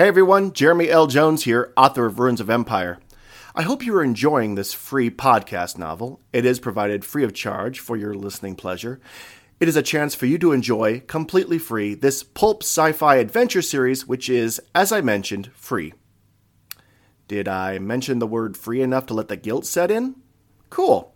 Hey everyone, Jeremy L. Jones here, author of Ruins of Empire. I hope you are enjoying this free podcast novel. It is provided free of charge for your listening pleasure. It is a chance for you to enjoy, completely free, this pulp sci fi adventure series, which is, as I mentioned, free. Did I mention the word free enough to let the guilt set in? Cool.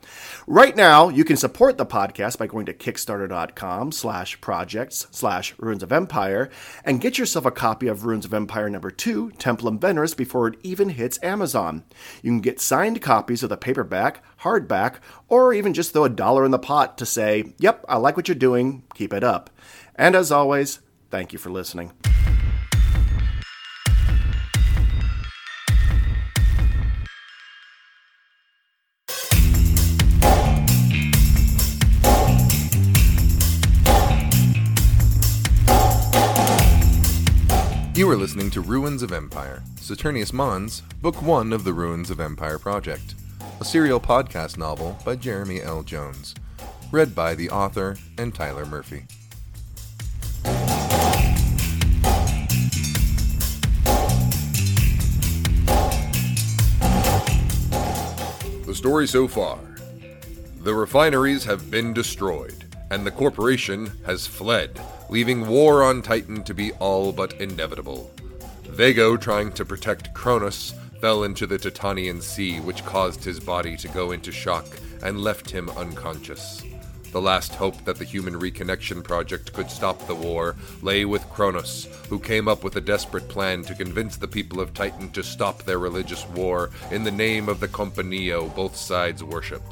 Right now, you can support the podcast by going to kickstarter.com slash projects slash ruins of empire and get yourself a copy of Ruins of Empire number 2, Templum Veneris, before it even hits Amazon. You can get signed copies of the paperback, hardback, or even just throw a dollar in the pot to say, yep, I like what you're doing, keep it up. And as always, thank you for listening. You are listening to Ruins of Empire, Saturnius Mons, Book 1 of the Ruins of Empire Project, a serial podcast novel by Jeremy L. Jones, read by the author and Tyler Murphy. The story so far The refineries have been destroyed, and the corporation has fled leaving war on Titan to be all but inevitable. Vago, trying to protect Cronus, fell into the Titanian Sea, which caused his body to go into shock and left him unconscious. The last hope that the Human Reconnection Project could stop the war lay with Cronus, who came up with a desperate plan to convince the people of Titan to stop their religious war in the name of the Companio both sides worship.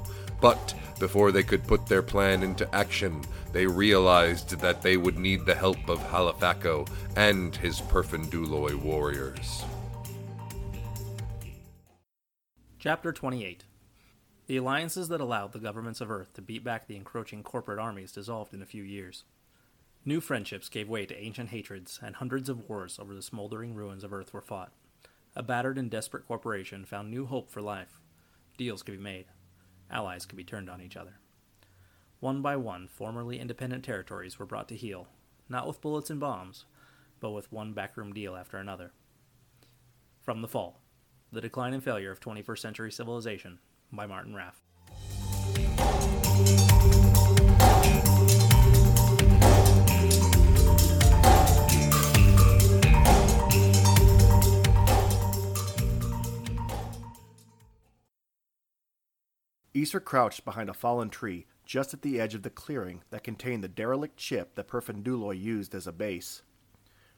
But before they could put their plan into action, they realized that they would need the help of Halifaco and his Perfunduloi warriors. Chapter 28 The alliances that allowed the governments of Earth to beat back the encroaching corporate armies dissolved in a few years. New friendships gave way to ancient hatreds, and hundreds of wars over the smoldering ruins of Earth were fought. A battered and desperate corporation found new hope for life. Deals could be made. Allies could be turned on each other. One by one, formerly independent territories were brought to heel, not with bullets and bombs, but with one backroom deal after another. From the Fall The Decline and Failure of 21st Century Civilization by Martin Raff. Isra crouched behind a fallen tree just at the edge of the clearing that contained the derelict ship that Perfunduloi used as a base.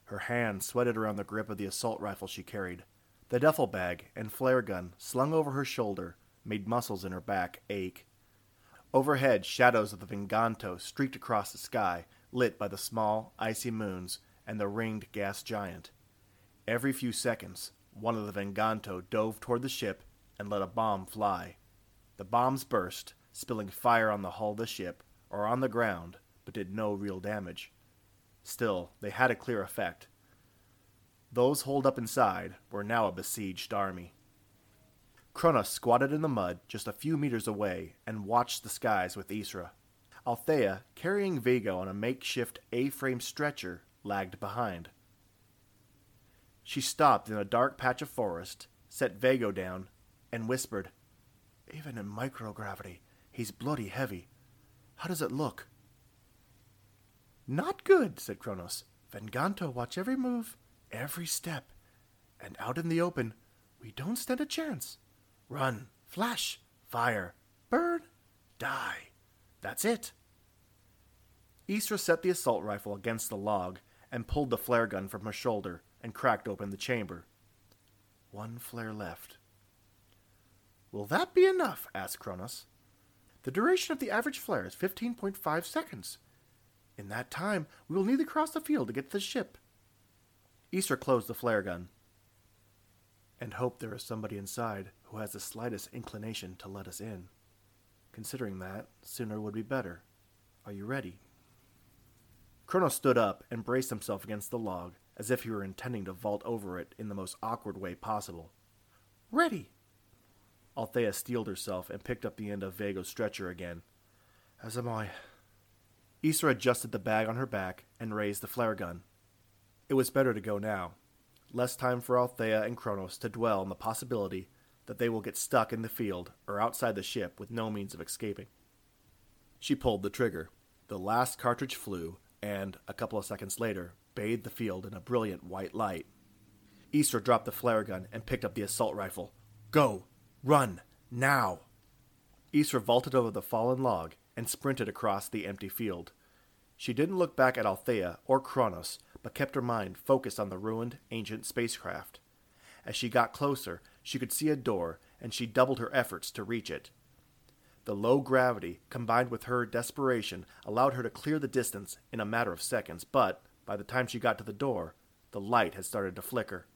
Her hand sweated around the grip of the assault rifle she carried. The duffel bag and flare gun slung over her shoulder made muscles in her back ache. Overhead, shadows of the Venganto streaked across the sky, lit by the small, icy moons and the ringed gas giant. Every few seconds, one of the Venganto dove toward the ship and let a bomb fly. The bombs burst, spilling fire on the hull of the ship or on the ground, but did no real damage. Still, they had a clear effect. Those holed up inside were now a besieged army. Cronus squatted in the mud just a few meters away and watched the skies with Isra. Althea, carrying Vago on a makeshift A frame stretcher, lagged behind. She stopped in a dark patch of forest, set Vago down, and whispered, Even in microgravity, He's bloody heavy. How does it look? Not good, said Cronus. Venganto watch every move, every step. And out in the open, we don't stand a chance. Run, flash, fire, burn, die. That's it. Isra set the assault rifle against the log and pulled the flare gun from her shoulder and cracked open the chamber. One flare left. Will that be enough? asked Cronus. The duration of the average flare is 15.5 seconds. In that time, we will need to cross the field to get to the ship. Isra closed the flare gun. And hope there is somebody inside who has the slightest inclination to let us in. Considering that, sooner would be better. Are you ready? Cronus stood up and braced himself against the log, as if he were intending to vault over it in the most awkward way possible. Ready! Althea steeled herself and picked up the end of Vago's stretcher again. As am I. Isra adjusted the bag on her back and raised the flare gun. It was better to go now. less time for Althea and Cronus to dwell on the possibility that they will get stuck in the field or outside the ship with no means of escaping. She pulled the trigger. The last cartridge flew, and, a couple of seconds later, bathed the field in a brilliant white light. Isra dropped the flare gun and picked up the assault rifle. Go! Run! Now! Isra vaulted over the fallen log and sprinted across the empty field. She didn't look back at Althea or Cronus, but kept her mind focused on the ruined ancient spacecraft. As she got closer, she could see a door, and she doubled her efforts to reach it. The low gravity, combined with her desperation, allowed her to clear the distance in a matter of seconds, but by the time she got to the door, the light had started to flicker.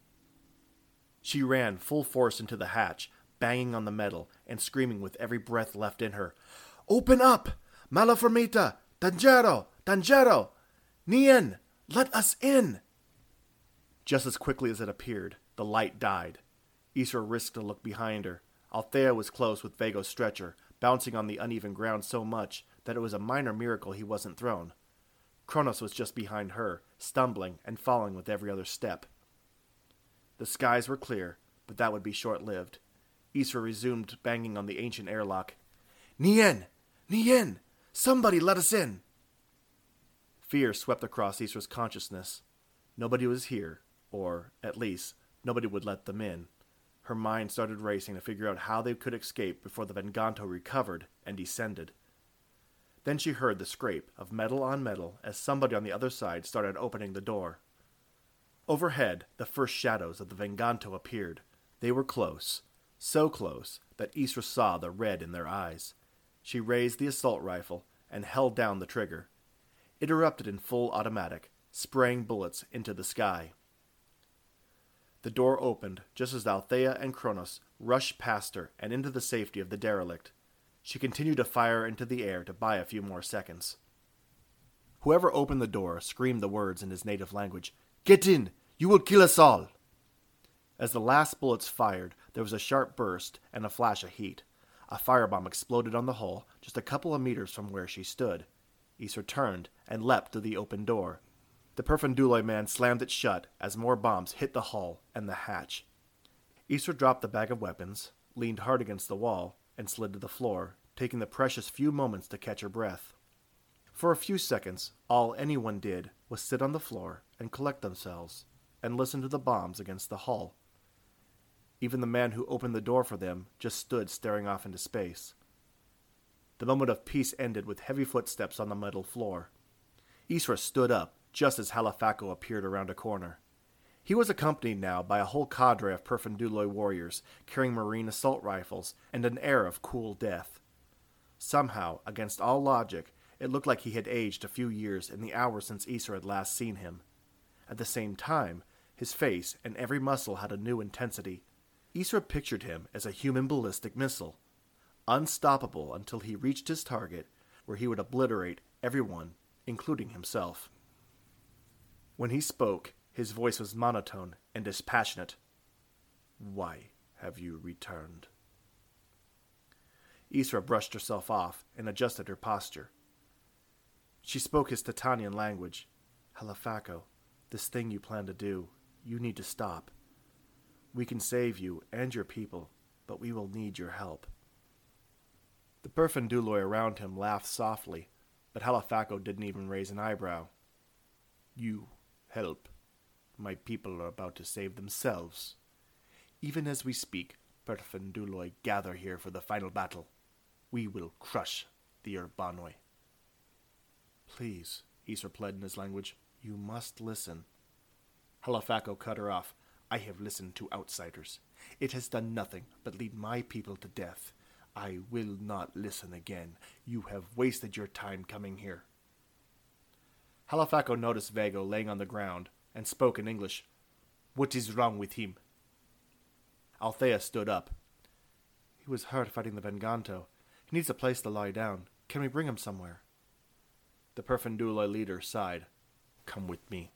She ran full force into the hatch, banging on the metal and screaming with every breath left in her. Open up! Malaformita! Dangereux! Dangereux! Nien! Let us in! Just as quickly as it appeared, the light died. Isra risked a look behind her. Althea was close with Vago's stretcher, bouncing on the uneven ground so much that it was a minor miracle he wasn't thrown. Cronus was just behind her, stumbling and falling with every other step. The skies were clear, but that would be short lived. Isra resumed banging on the ancient airlock. Nien! Nien! Somebody let us in! Fear swept across Isra's consciousness. Nobody was here, or, at least, nobody would let them in. Her mind started racing to figure out how they could escape before the Venganto recovered and descended. Then she heard the scrape of metal on metal as somebody on the other side started opening the door. Overhead, the first shadows of the Venganto appeared. They were close, so close that Isra saw the red in their eyes. She raised the assault rifle and held down the trigger. It erupted in full automatic, spraying bullets into the sky. The door opened just as Althea and Cronus rushed past her and into the safety of the derelict. She continued to fire into the air to buy a few more seconds. Whoever opened the door screamed the words in his native language Get in! You will kill us all! As the last bullets fired, there was a sharp burst and a flash of heat. A firebomb exploded on the hull just a couple of meters from where she stood. Isra turned and leapt to the open door. The Perfunduloy man slammed it shut as more bombs hit the hull and the hatch. Isra dropped the bag of weapons, leaned hard against the wall, and slid to the floor, taking the precious few moments to catch her breath. For a few seconds, all anyone did was sit on the floor and collect themselves and listen to the bombs against the hull. Even the man who opened the door for them just stood staring off into space. The moment of peace ended with heavy footsteps on the metal floor. Isra stood up just as Halifaco appeared around a corner. He was accompanied now by a whole cadre of Perfunduloy warriors carrying marine assault rifles and an air of cool death. Somehow, against all logic, it looked like he had aged a few years in the hours since Isra had last seen him. At the same time, his face and every muscle had a new intensity. Isra pictured him as a human ballistic missile, unstoppable until he reached his target, where he would obliterate everyone, including himself. When he spoke, his voice was monotone and dispassionate. Why have you returned? Isra brushed herself off and adjusted her posture. She spoke his Titanian language. Halifaco, this thing you plan to do, you need to stop. We can save you and your people, but we will need your help. The Perfunduloy around him laughed softly, but Halifaco didn't even raise an eyebrow. You Help. My people are about to save themselves. Even as we speak, Perfunduloy gather here for the final battle. We will crush the Urbanoi. Please, Isra pled in his language, you must listen. Halifaco cut her off. I have listened to outsiders. It has done nothing but lead my people to death. I will not listen again. You have wasted your time coming here. Halifaco noticed Vago laying on the ground and spoke in English. What is wrong with him? Althea stood up. He was hurt fighting the Venganto. He needs a place to lie down. Can we bring him somewhere? The Perfunduloy leader sighed. Come with me.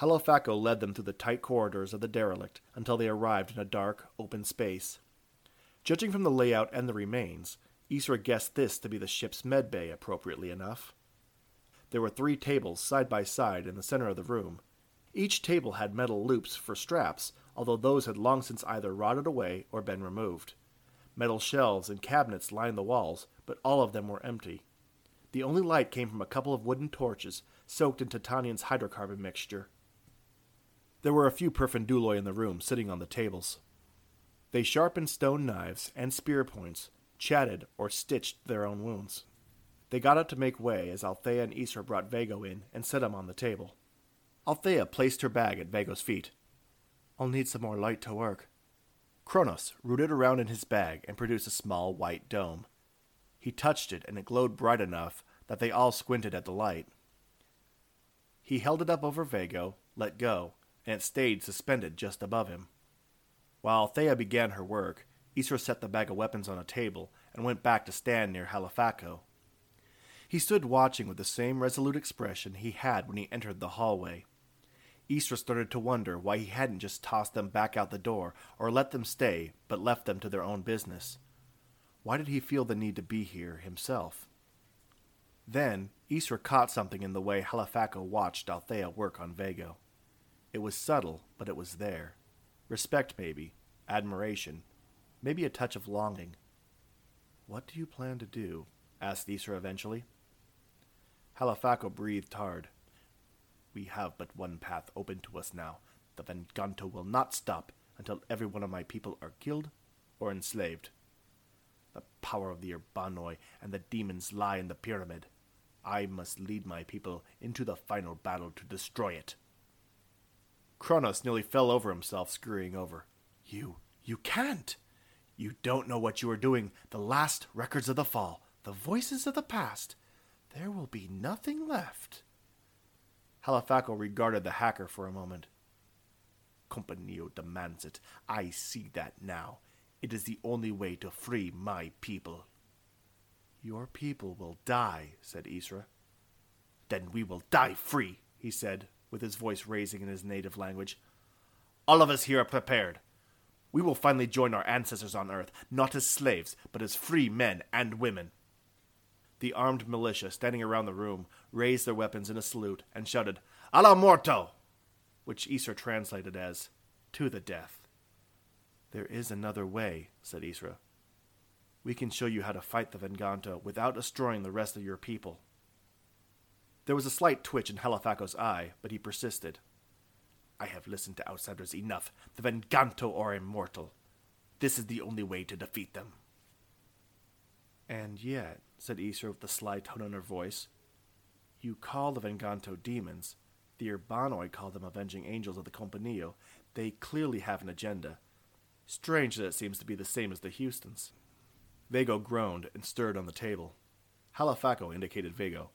Halifaco led them through the tight corridors of the derelict until they arrived in a dark, open space. Judging from the layout and the remains, Isra guessed this to be the ship's medbay appropriately enough. There were three tables side by side in the center of the room. Each table had metal loops for straps, although those had long since either rotted away or been removed. Metal shelves and cabinets lined the walls, but all of them were empty. The only light came from a couple of wooden torches soaked in Titanian's hydrocarbon mixture. There were a few Perfunduloi in the room, sitting on the tables. They sharpened stone knives and spear points, chatted, or stitched their own wounds. They got up to make way as Althea and Isra brought Vago in and set him on the table. Althea placed her bag at Vago's feet. I'll need some more light to work. Cronus rooted around in his bag and produced a small white dome. He touched it and it glowed bright enough that they all squinted at the light. He held it up over Vago, let go, and it stayed suspended just above him. While Althea began her work, Isra set the bag of weapons on a table and went back to stand near Halifaco. He stood watching with the same resolute expression he had when he entered the hallway. Isra started to wonder why he hadn't just tossed them back out the door or let them stay, but left them to their own business. Why did he feel the need to be here himself? Then, Isra caught something in the way Halifaco watched Althea work on Vago. It was subtle, but it was there. Respect, maybe. Admiration. Maybe a touch of longing. What do you plan to do? asked Isra eventually. Halifaco breathed hard. We have but one path open to us now. The Venganto will not stop until every one of my people are killed or enslaved. The power of the Urbanoi and the demons lie in the pyramid. I must lead my people into the final battle to destroy it. Cronus nearly fell over himself, scurrying over. You, you can't! You don't know what you are doing. The last records of the fall, the voices of the past. There will be nothing left. Halifaco regarded the hacker for a moment. Compañía demands it. I see that now. It is the only way to free my people. Your people will die, said Isra. Then we will die free, he said, with his voice raising in his native language. All of us here are prepared. We will finally join our ancestors on Earth, not as slaves, but as free men and women. The armed militia standing around the room raised their weapons in a salute and shouted, A la morto! which Isra translated as, To the death. There is another way, said Isra. We can show you how to fight the Venganto without destroying the rest of your people. There was a slight twitch in Halifaco's eye, but he persisted. I have listened to outsiders enough. The Venganto are immortal. This is the only way to defeat them. And yet, said Isra with a sly tone in her voice, you call the Venganto demons. The Urbanoi call them avenging angels of the Compañía. They clearly have an agenda. Strange that it seems to be the same as the Houstons. Vago groaned and stirred on the table. Halifaco indicated Vago.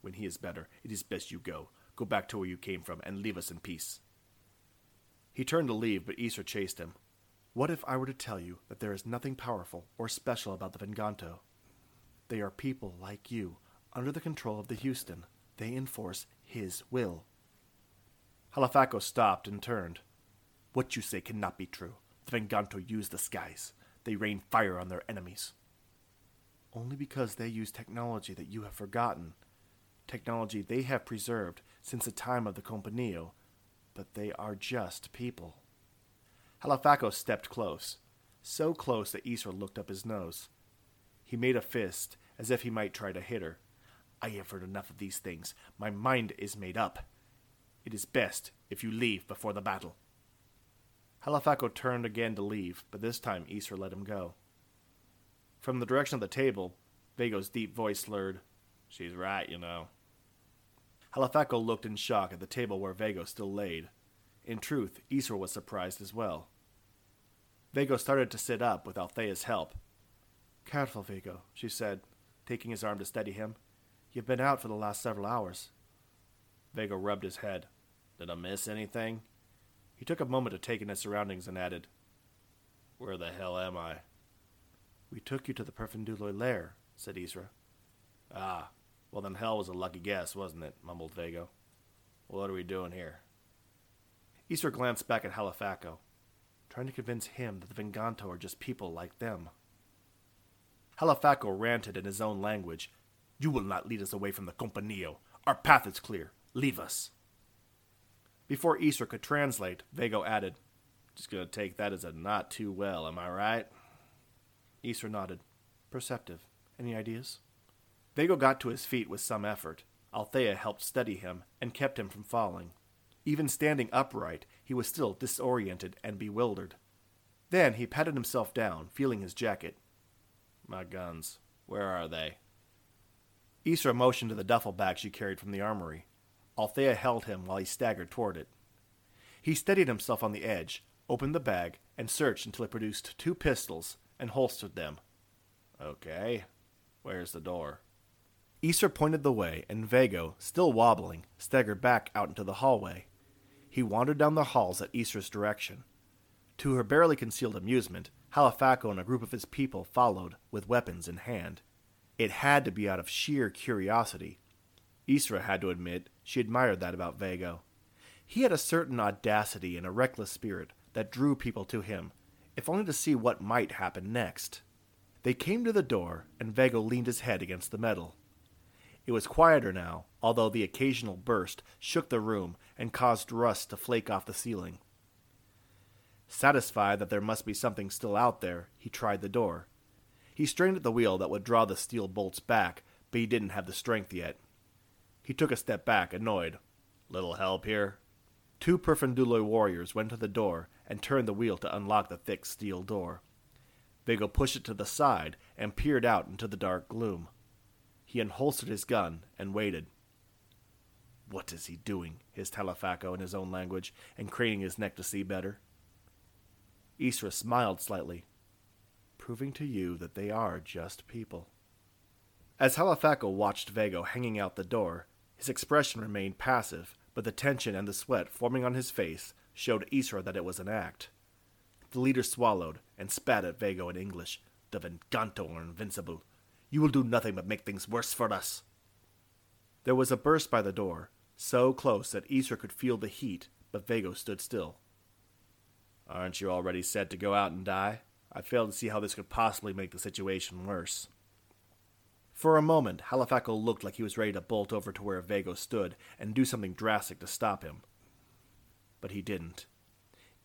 When he is better, it is best you go. Go back to where you came from and leave us in peace. He turned to leave, but Isra chased him. What if I were to tell you that there is nothing powerful or special about the Venganto? They are people like you, under the control of the Houston. They enforce his will. Halifaco stopped and turned. What you say cannot be true. The Venganto use the skies. They rain fire on their enemies. Only because they use technology that you have forgotten. Technology they have preserved since the time of the Compañía, but they are just people. Halifaco stepped close, so close that Isra looked up his nose. He made a fist, as if he might try to hit her. I have heard enough of these things. My mind is made up. It is best if you leave before the battle. Halifaco turned again to leave, but this time Isra let him go. From the direction of the table, Vago's deep voice slurred, She's right, you know. Halifaco looked in shock at the table where Vago still laid. In truth, Isra was surprised as well. Vago started to sit up with Althea's help. Careful, Vago, she said, taking his arm to steady him. You've been out for the last several hours. Vago rubbed his head. Did I miss anything? He took a moment to take in his surroundings and added, Where the hell am I? We took you to the Perfunduloi lair, said Isra. Ah, well then hell was a lucky guess, wasn't it? mumbled Vago. What are we doing here? Isra glanced back at Halifaco, trying to convince him that the Venganto are just people like them. Halifaco ranted in his own language. You will not lead us away from the Compañía. Our path is clear. Leave us. Before Isra could translate, Vago added, Just gonna take that as a not too well, am I right? Isra nodded. Perceptive. Any ideas? Vago got to his feet with some effort. Althea helped steady him and kept him from falling. Even standing upright, he was still disoriented and bewildered. Then he patted himself down, feeling his jacket. My guns. Where are they? Isra motioned to the duffel bag she carried from the armory. Althea held him while he staggered toward it. He steadied himself on the edge, opened the bag, and searched until it produced two pistols and holstered them. Okay, where's the door? Isra pointed the way, and Vago, still wobbling, staggered back out into the hallway. He wandered down the halls at Isra's direction. To her barely concealed amusement, Halifaco and a group of his people followed, with weapons in hand. It had to be out of sheer curiosity. Isra had to admit she admired that about Vago. He had a certain audacity and a reckless spirit that drew people to him, if only to see what might happen next. They came to the door, and Vago leaned his head against the metal. It was quieter now, although the occasional burst shook the room and caused rust to flake off the ceiling. Satisfied that there must be something still out there, he tried the door. He strained at the wheel that would draw the steel bolts back, but he didn't have the strength yet. He took a step back, annoyed. Little help here? Two Perfunduloy warriors went to the door and turned the wheel to unlock the thick steel door. Vago pushed it to the side and peered out into the dark gloom. He unholstered his gun and waited. What is he doing? hissed Halifaco in his own language, and craning his neck to see better. Isra smiled slightly, proving to you that they are just people. As Halifaco watched Vago hanging out the door, his expression remained passive, but the tension and the sweat forming on his face showed Isra that it was an act. The leader swallowed and spat at Vago in English. The Venganto are invincible. You will do nothing but make things worse for us. There was a burst by the door, so close that Isra could feel the heat, but Vago stood still. Aren't you already set to go out and die? I fail to see how this could possibly make the situation worse. For a moment, Halifaco looked like he was ready to bolt over to where Vago stood and do something drastic to stop him. But he didn't.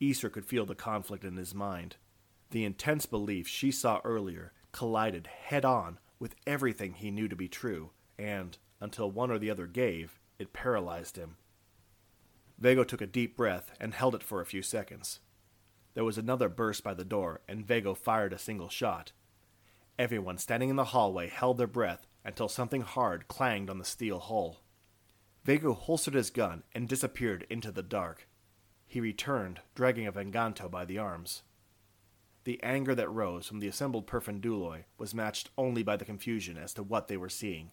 Isra could feel the conflict in his mind. The intense belief she saw earlier collided head on with everything he knew to be true, and, until one or the other gave, it paralyzed him. Vago took a deep breath and held it for a few seconds. There was another burst by the door, and Vago fired a single shot. Everyone standing in the hallway held their breath until something hard clanged on the steel hull. Vago holstered his gun and disappeared into the dark. He returned, dragging a Venganto by the arms. The anger that rose from the assembled Perfunduloi was matched only by the confusion as to what they were seeing.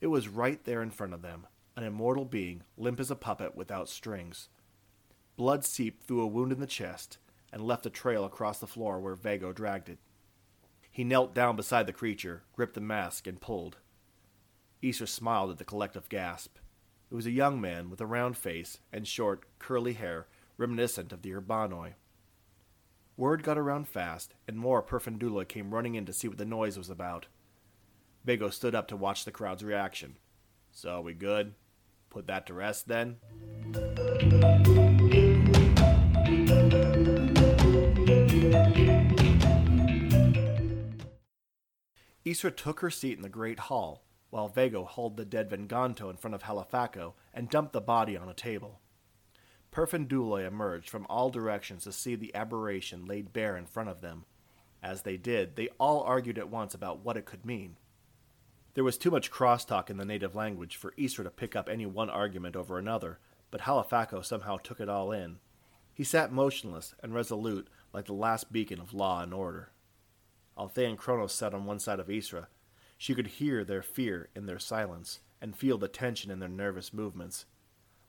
It was right there in front of them, an immortal being, limp as a puppet without strings. Blood seeped through a wound in the chest and left a trail across the floor where Vago dragged it. He knelt down beside the creature, gripped the mask, and pulled. Isra smiled at the collective gasp. It was a young man with a round face and short, curly hair reminiscent of the Urbanoi. Word got around fast, and more Perfundula came running in to see what the noise was about. Vago stood up to watch the crowd's reaction. So, we good? Put that to rest then? Isra took her seat in the great hall, while Vago hauled the dead Venganto in front of Halifaco and dumped the body on a table. Perfunduli emerged from all directions to see the aberration laid bare in front of them. As they did, they all argued at once about what it could mean. There was too much crosstalk in the native language for Isra to pick up any one argument over another, but Halifaco somehow took it all in. He sat motionless and resolute like the last beacon of law and order. Althea and Cronus sat on one side of Isra. She could hear their fear in their silence and feel the tension in their nervous movements.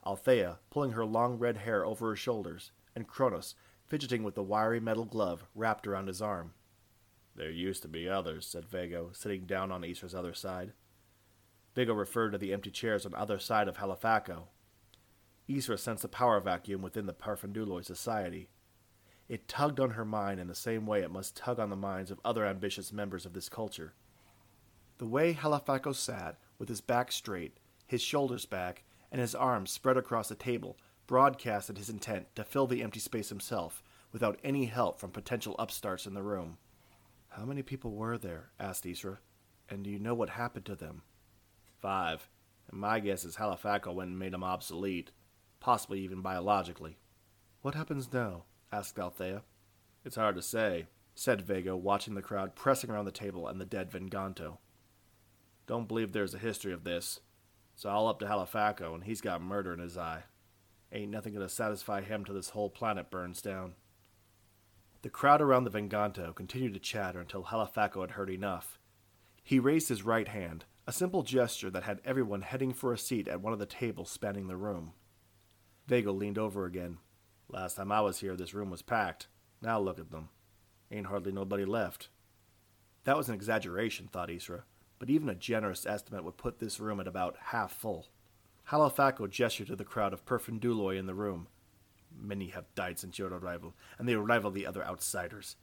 Althea pulling her long red hair over her shoulders, and Cronus fidgeting with the wiry metal glove wrapped around his arm. There used to be others, said Vago, sitting down on Isra's other side. Vago referred to the empty chairs on either side of Halifaco. Isra sensed a power vacuum within the Parfunduloy society. It tugged on her mind in the same way it must tug on the minds of other ambitious members of this culture. The way Halifaco sat, with his back straight, his shoulders back, and his arms spread across the table broadcasted his intent to fill the empty space himself without any help from potential upstarts in the room. How many people were there? asked Isra. And do you know what happened to them? Five. And my guess is Halifaco went and made them obsolete, possibly even biologically. What happens now? asked Althea. It's hard to say, said Vago, watching the crowd pressing around the table and the dead Venganto. Don't believe there's a history of this. It's all up to Halifaco, and he's got murder in his eye. Ain't nothing gonna satisfy him till this whole planet burns down. The crowd around the Venganto continued to chatter until Halifaco had heard enough. He raised his right hand, a simple gesture that had everyone heading for a seat at one of the tables spanning the room. Vago leaned over again. Last time I was here, this room was packed. Now look at them. Ain't hardly nobody left. That was an exaggeration, thought Isra, but even a generous estimate would put this room at about half full. Halifaco gestured to the crowd of Perfunduloi in the room. Many have died since your arrival, and they rival the other outsiders.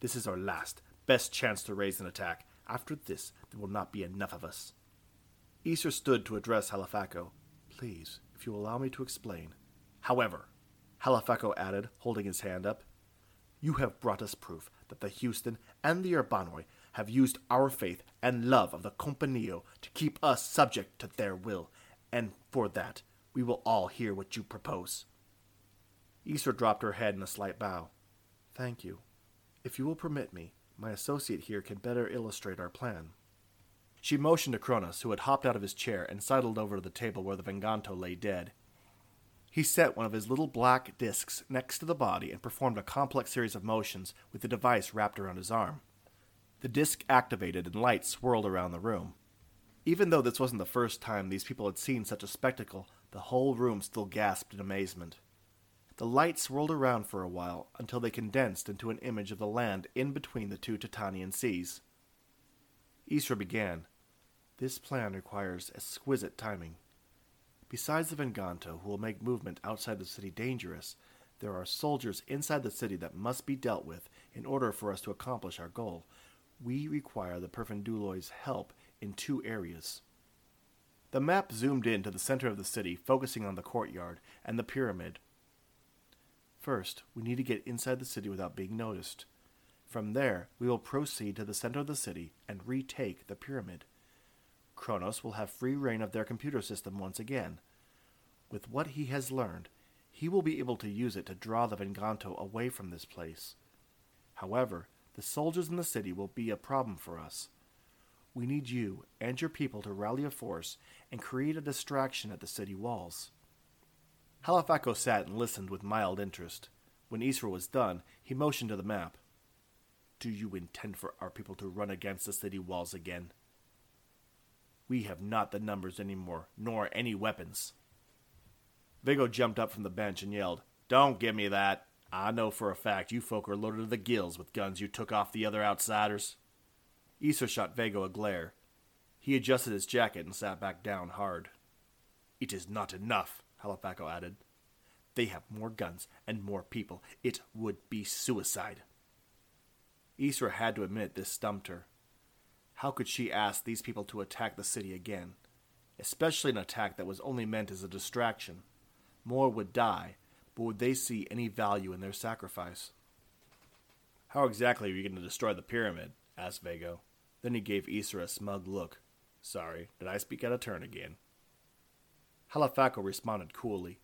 This is our last, best chance to raise an attack. After this, there will not be enough of us. Isra stood to address Halifaco. Please, if you allow me to explain. However, Halifaco added, holding his hand up, you have brought us proof that the Houston and the Urbanoi have used our faith and love of the Compañía to keep us subject to their will, and for that we will all hear what you propose. Isra dropped her head in a slight bow. Thank you. If you will permit me, my associate here can better illustrate our plan. She motioned to Cronus, who had hopped out of his chair and sidled over to the table where the Venganto lay dead. He set one of his little black discs next to the body and performed a complex series of motions with the device wrapped around his arm. The disc activated and light swirled around the room. Even though this wasn't the first time these people had seen such a spectacle, the whole room still gasped in amazement. The light swirled around for a while until they condensed into an image of the land in between the two Titanian seas. Isra began. This plan requires exquisite timing. Besides the Venganto, who will make movement outside the city dangerous, there are soldiers inside the city that must be dealt with in order for us to accomplish our goal. We require the Perfunduloi's help in two areas. The map zoomed in to the center of the city, focusing on the courtyard and the pyramid. First, we need to get inside the city without being noticed. From there, we will proceed to the center of the city and retake the pyramid. Cronus will have free reign of their computer system once again. With what he has learned, he will be able to use it to draw the Venganto away from this place. However, the soldiers in the city will be a problem for us. We need you and your people to rally a force and create a distraction at the city walls. Halifaco sat and listened with mild interest. When Isra was done, he motioned to the map. Do you intend for our people to run against the city walls again? We have not the numbers anymore, nor any weapons. Vigo jumped up from the bench and yelled, Don't give me that. I know for a fact you folk are loaded to the gills with guns you took off the other outsiders. Isra shot Vago a glare. He adjusted his jacket and sat back down hard. It is not enough, Halifaco added. They have more guns and more people. It would be suicide. Isra had to admit this stumped her. How could she ask these people to attack the city again? Especially an attack that was only meant as a distraction. More would die, but would they see any value in their sacrifice? How exactly are you going to destroy the pyramid? asked Vago. Then he gave Isra a smug look. Sorry, did I speak out of turn again? Halifaco responded coolly.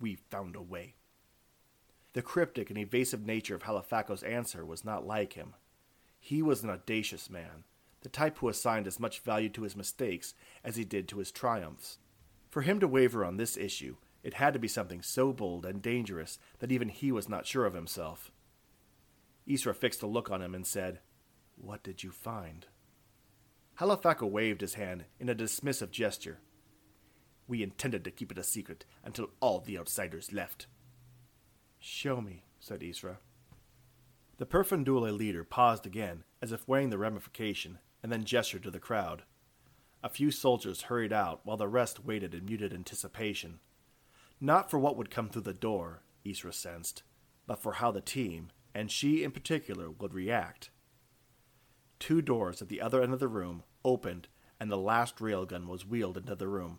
We've found a way. The cryptic and evasive nature of Halifaco's answer was not like him. He was an audacious man, the type who assigned as much value to his mistakes as he did to his triumphs. For him to waver on this issue, it had to be something so bold and dangerous that even he was not sure of himself. Isra fixed a look on him and said, What did you find? Halifaco waved his hand in a dismissive gesture. We intended to keep it a secret until all the outsiders left. Show me, said Isra. The Perfundule leader paused again, as if weighing the ramification, and then gestured to the crowd. A few soldiers hurried out while the rest waited in muted anticipation. Not for what would come through the door, Isra sensed, but for how the team, and she in particular, would react. Two doors at the other end of the room opened, and the last railgun was wheeled into the room.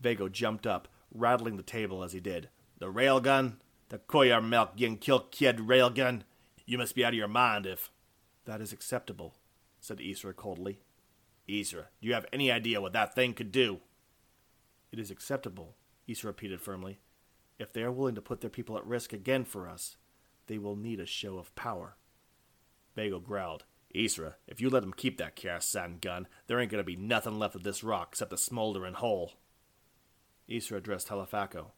Vago jumped up, rattling the table as he did. The railgun? The Koyar milk yin kill kid railgun? You must be out of your mind if. That is acceptable, said Isra coldly. Isra, do you have any idea what that thing could do? It is acceptable, Isra repeated firmly. If they are willing to put their people at risk again for us, they will need a show of power. Vago growled. Isra, if you let them keep that Karasan gun, there ain't gonna be nothing left of this rock except a smoldering hole. Isra addressed Halifaco.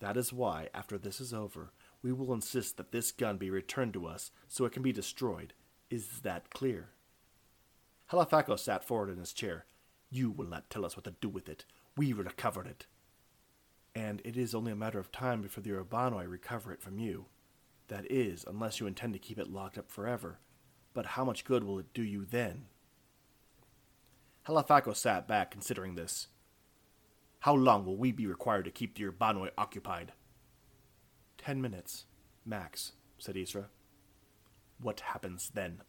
That is why, after this is over, we will insist that this gun be returned to us so it can be destroyed. Is that clear? Halifaco sat forward in his chair. You will not tell us what to do with it. We recovered it. And it is only a matter of time before the Urbanoi recover it from you. That is, unless you intend to keep it locked up forever. But how much good will it do you then? Halifaco sat back, considering this. How long will we be required to keep the Urbanoi occupied? Ten minutes, max, said Isra. What happens then?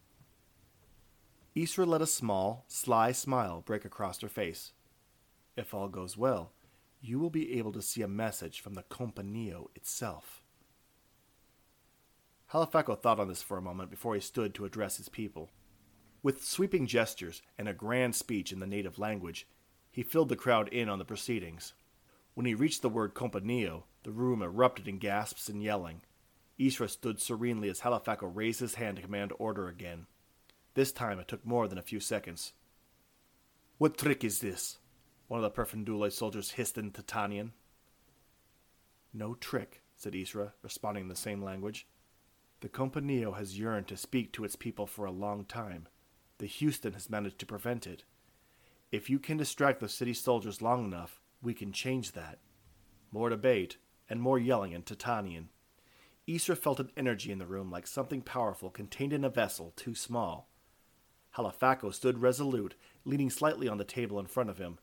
Isra let a small, sly smile break across her face. If all goes well, you will be able to see a message from the Companio itself. Halifaco thought on this for a moment before he stood to address his people. With sweeping gestures and a grand speech in the native language, he filled the crowd in on the proceedings. When he reached the word Companio, the room erupted in gasps and yelling. Isra stood serenely as Halifaco raised his hand to command order again. This time it took more than a few seconds. What trick is this? One of the Perfendulai soldiers hissed in Titanian. No trick, said Isra, responding in the same language. The Companio has yearned to speak to its people for a long time. The Houston has managed to prevent it. If you can distract the city soldiers long enough, we can change that. More debate, and more yelling in Titanian. Isra felt an energy in the room like something powerful contained in a vessel too small. Halifaco stood resolute, leaning slightly on the table in front of him,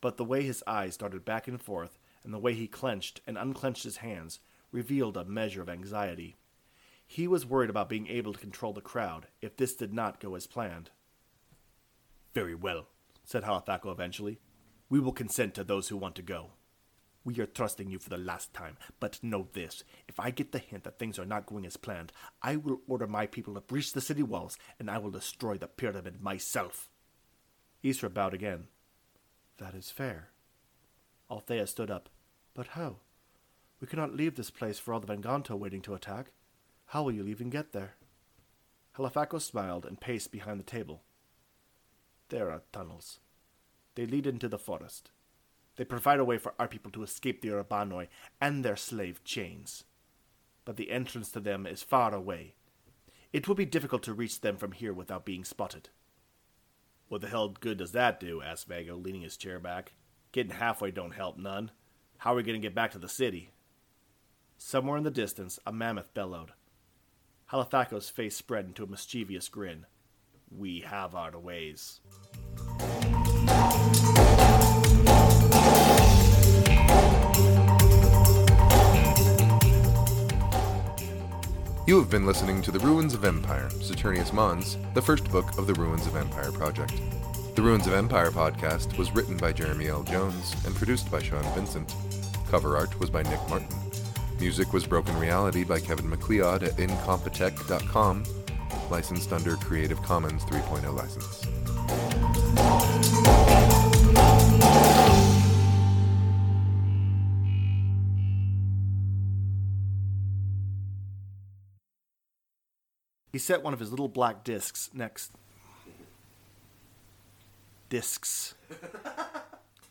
but the way his eyes darted back and forth, and the way he clenched and unclenched his hands, revealed a measure of anxiety. He was worried about being able to control the crowd if this did not go as planned. Very well, said Halifaco eventually. We will consent to those who want to go. We are trusting you for the last time, but know this. If I get the hint that things are not going as planned, I will order my people to breach the city walls, and I will destroy the pyramid myself. Isra bowed again. That is fair. Althea stood up. But how? We cannot leave this place for all the Venganto waiting to attack. How will you even get there? Halifaco smiled and paced behind the table. There are tunnels. They lead into the forest. They provide a way for our people to escape the Urbanoi and their slave chains. But the entrance to them is far away. It will be difficult to reach them from here without being spotted. What the hell good does that do? asked Vago, leaning his chair back. Getting halfway don't help none. How are we going to get back to the city? Somewhere in the distance, a mammoth bellowed. Halifaco's face spread into a mischievous grin. We have our ways. You have been listening to The Ruins of Empire, Saturnius Mons, the first book of the Ruins of Empire project. The Ruins of Empire podcast was written by Jeremy L. Jones and produced by Sean Vincent. Cover art was by Nick Martin. Music was Broken Reality by Kevin MacLeod at incompetech.com, licensed under Creative Commons 3.0 license. He set one of his little black discs next. Discs.